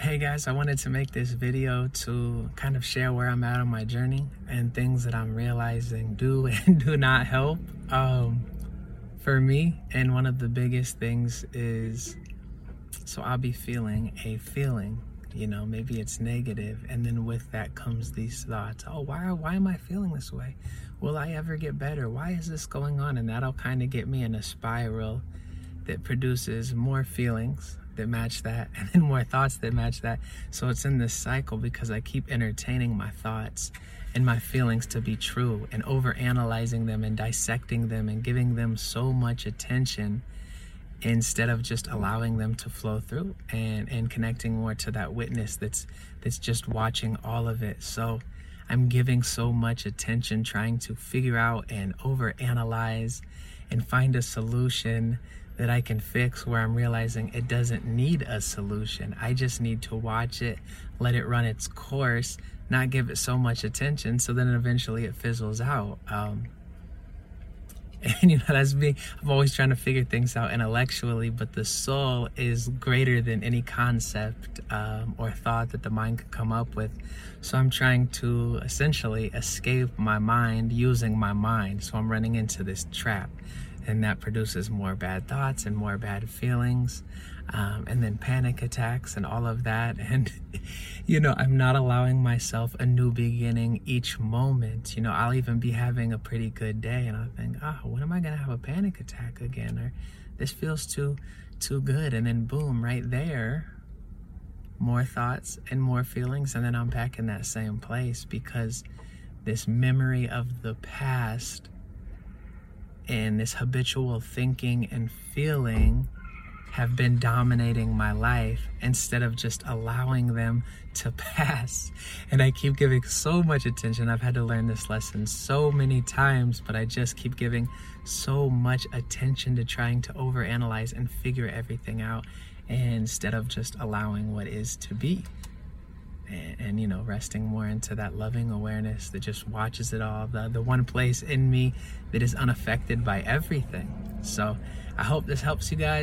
Hey guys, I wanted to make this video to kind of share where I'm at on my journey and things that I'm realizing do and do not help um, for me. And one of the biggest things is so I'll be feeling a feeling, you know, maybe it's negative, and then with that comes these thoughts. Oh, why why am I feeling this way? Will I ever get better? Why is this going on? And that'll kind of get me in a spiral that produces more feelings that match that and then more thoughts that match that. So it's in this cycle because I keep entertaining my thoughts and my feelings to be true and over analyzing them and dissecting them and giving them so much attention instead of just allowing them to flow through and and connecting more to that witness that's that's just watching all of it so i'm giving so much attention trying to figure out and over analyze and find a solution that i can fix where i'm realizing it doesn't need a solution. I just need to watch it let it run its course not give it so much attention so then eventually it fizzles out. Um, and you know that's me. I'm always trying to figure things out intellectually but the soul is greater than any concept um, or thought that the mind could come up with. So i'm trying to essentially escape my mind using my mind. So i'm running into this trap and that produces more bad thoughts and more bad feelings um, and then panic attacks and all of that. And you know i'm not allowing myself a new beginning each moment. You know i'll even be having a pretty good day and i'll think oh when am i going to have a panic attack again? Or this feels too too good. And then boom right there more thoughts and more feelings. And then i'm back in that same place because this memory of the past and this habitual thinking and feeling have been dominating my life instead of just allowing them to pass. And I keep giving so much attention. I've had to learn this lesson so many times, but I just keep giving so much attention to trying to overanalyze and figure everything out instead of just allowing what is to be and, and, you know resting more into that loving awareness that just watches it all the, the one place in me that is unaffected by everything. So i hope this helps you guys